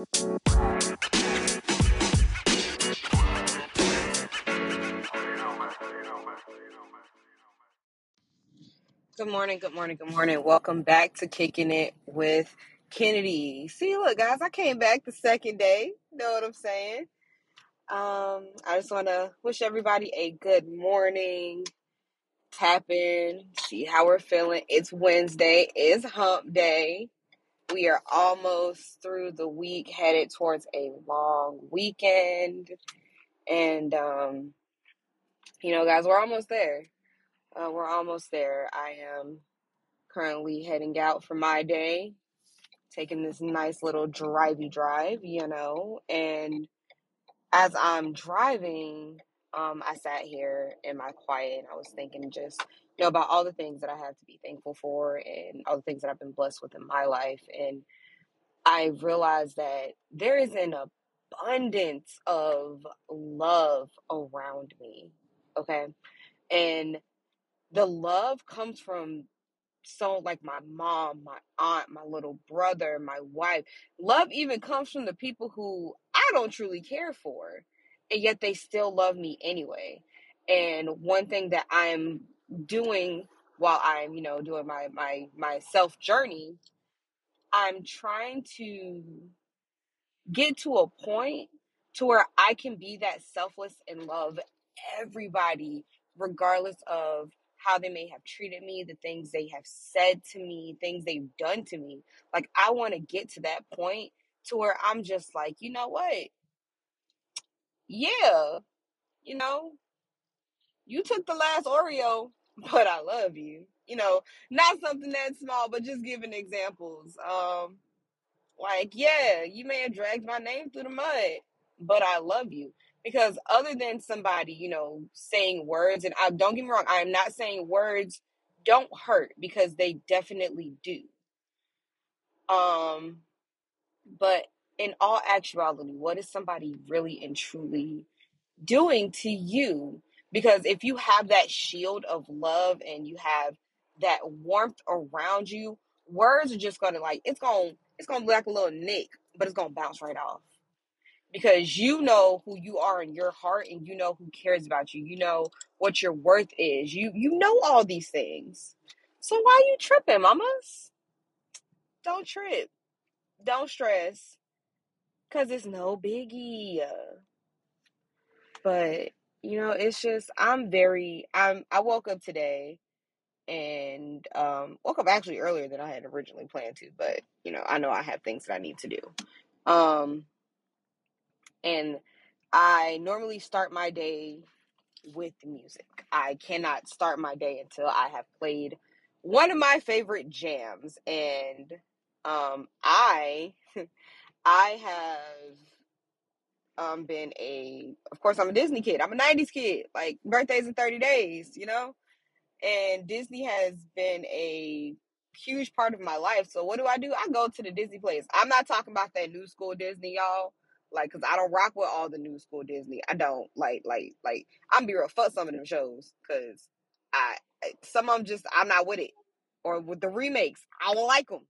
Good morning, good morning, good morning. Welcome back to Kicking It with Kennedy. See, look, guys, I came back the second day. Know what I'm saying? Um, I just want to wish everybody a good morning. Tap in, see how we're feeling. It's Wednesday, it's hump day. We are almost through the week, headed towards a long weekend. And, um, you know, guys, we're almost there. Uh, we're almost there. I am currently heading out for my day, taking this nice little drivey drive, you know. And as I'm driving, um, I sat here in my quiet and I was thinking just, you know, about all the things that I have to be thankful for and all the things that I've been blessed with in my life. And I realized that there is an abundance of love around me. Okay. And the love comes from so like my mom, my aunt, my little brother, my wife. Love even comes from the people who I don't truly care for, and yet they still love me anyway. And one thing that I'm doing while I'm, you know, doing my my my self journey, I'm trying to get to a point to where I can be that selfless and love everybody regardless of how they may have treated me, the things they have said to me, things they've done to me. Like I want to get to that point to where I'm just like, you know what? Yeah, you know, you took the last Oreo, but I love you. You know, not something that small, but just giving examples. Um like, yeah, you may have dragged my name through the mud, but I love you. Because other than somebody, you know, saying words, and I don't get me wrong, I am not saying words don't hurt because they definitely do. Um, but in all actuality, what is somebody really and truly doing to you? Because if you have that shield of love and you have that warmth around you, words are just gonna like it's gonna it's gonna be like a little nick, but it's gonna bounce right off. Because you know who you are in your heart and you know who cares about you. You know what your worth is. You you know all these things. So why you tripping, mamas? Don't trip. Don't stress. Cause it's no biggie. But you know, it's just I'm very I'm I woke up today and um woke up actually earlier than I had originally planned to, but you know, I know I have things that I need to do. Um and I normally start my day with music. I cannot start my day until I have played one of my favorite jams and um I I have um been a of course I'm a Disney kid. I'm a 90s kid. Like birthdays in 30 days, you know? And Disney has been a huge part of my life. So what do I do? I go to the Disney place. I'm not talking about that new school Disney, y'all. Like, cause I don't rock with all the new school Disney. I don't like, like, like. I'm be real. Fuck some of them shows, cause I some of them just I'm not with it. Or with the remakes, I don't like them.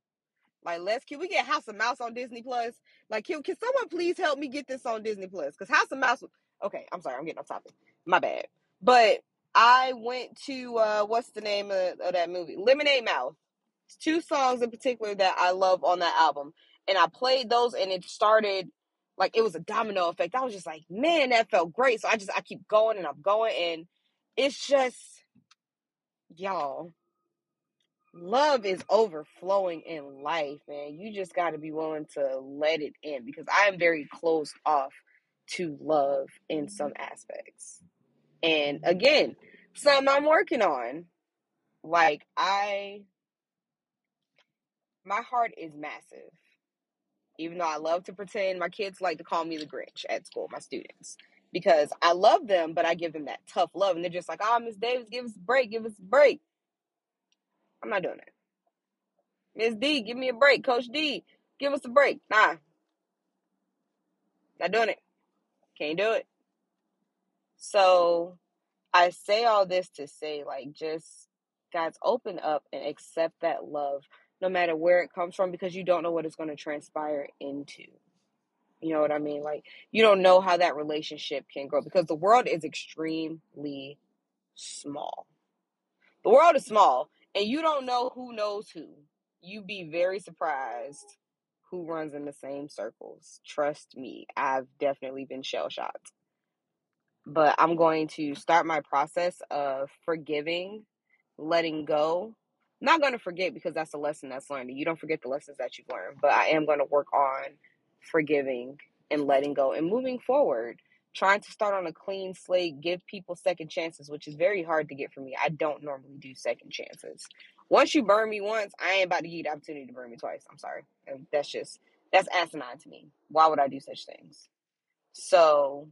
Like, let's can we get House of Mouse on Disney Plus? Like, can, can someone please help me get this on Disney Plus? Because House of Mouse. Okay, I'm sorry, I'm getting off topic. My bad. But I went to uh, what's the name of, of that movie? Lemonade Mouth. Two songs in particular that I love on that album, and I played those, and it started like it was a domino effect. I was just like, man, that felt great. So I just I keep going and I'm going, and it's just y'all love is overflowing in life, and You just got to be willing to let it in because I am very closed off to love in some aspects. And again, something I'm working on. Like I my heart is massive. Even though I love to pretend my kids like to call me the Grinch at school, my students. Because I love them, but I give them that tough love and they're just like, oh Miss Davis, give us a break, give us a break. I'm not doing that. Miss D, give me a break. Coach D, give us a break. Nah. Not doing it. Can't do it. So I say all this to say, like, just guys, open up and accept that love, no matter where it comes from, because you don't know what it's going to transpire into. You know what I mean? Like, you don't know how that relationship can grow because the world is extremely small. The world is small, and you don't know who knows who. You'd be very surprised who runs in the same circles. Trust me, I've definitely been shell shocked. But I'm going to start my process of forgiving, letting go. Not going to forget because that's a lesson that's learned. You don't forget the lessons that you've learned, but I am going to work on forgiving and letting go and moving forward. Trying to start on a clean slate, give people second chances, which is very hard to get for me. I don't normally do second chances. Once you burn me once, I ain't about to give you the opportunity to burn me twice. I'm sorry. That's just that's asinine to me. Why would I do such things? So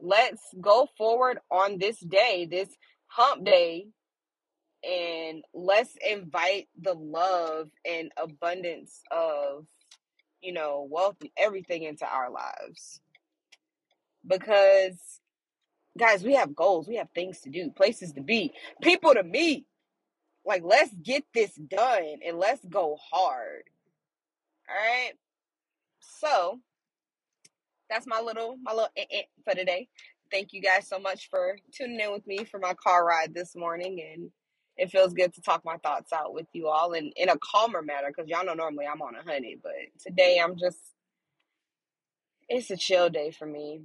let's go forward on this day, this hump day, and let's invite the love and abundance of, you know, wealth and everything into our lives. Because, guys, we have goals, we have things to do, places to be, people to meet. Like, let's get this done and let's go hard. All right. So, that's my little my little eh, eh for today. Thank you guys so much for tuning in with me for my car ride this morning, and it feels good to talk my thoughts out with you all and in a calmer manner because y'all know normally I'm on a honey, but today I'm just it's a chill day for me.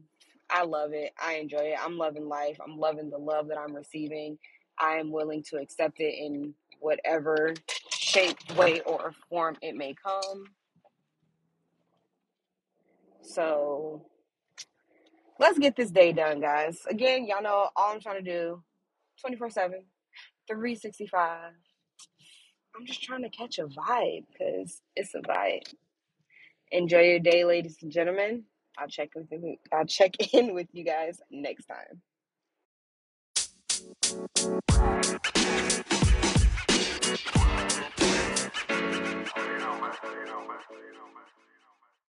I love it. I enjoy it. I'm loving life. I'm loving the love that I'm receiving. I am willing to accept it in whatever shape, way, or form it may come. So let's get this day done, guys. Again, y'all know all I'm trying to do 24 7, 365. I'm just trying to catch a vibe because it's a vibe. Enjoy your day, ladies and gentlemen. I'll check with you. I'll check in with you guys next time.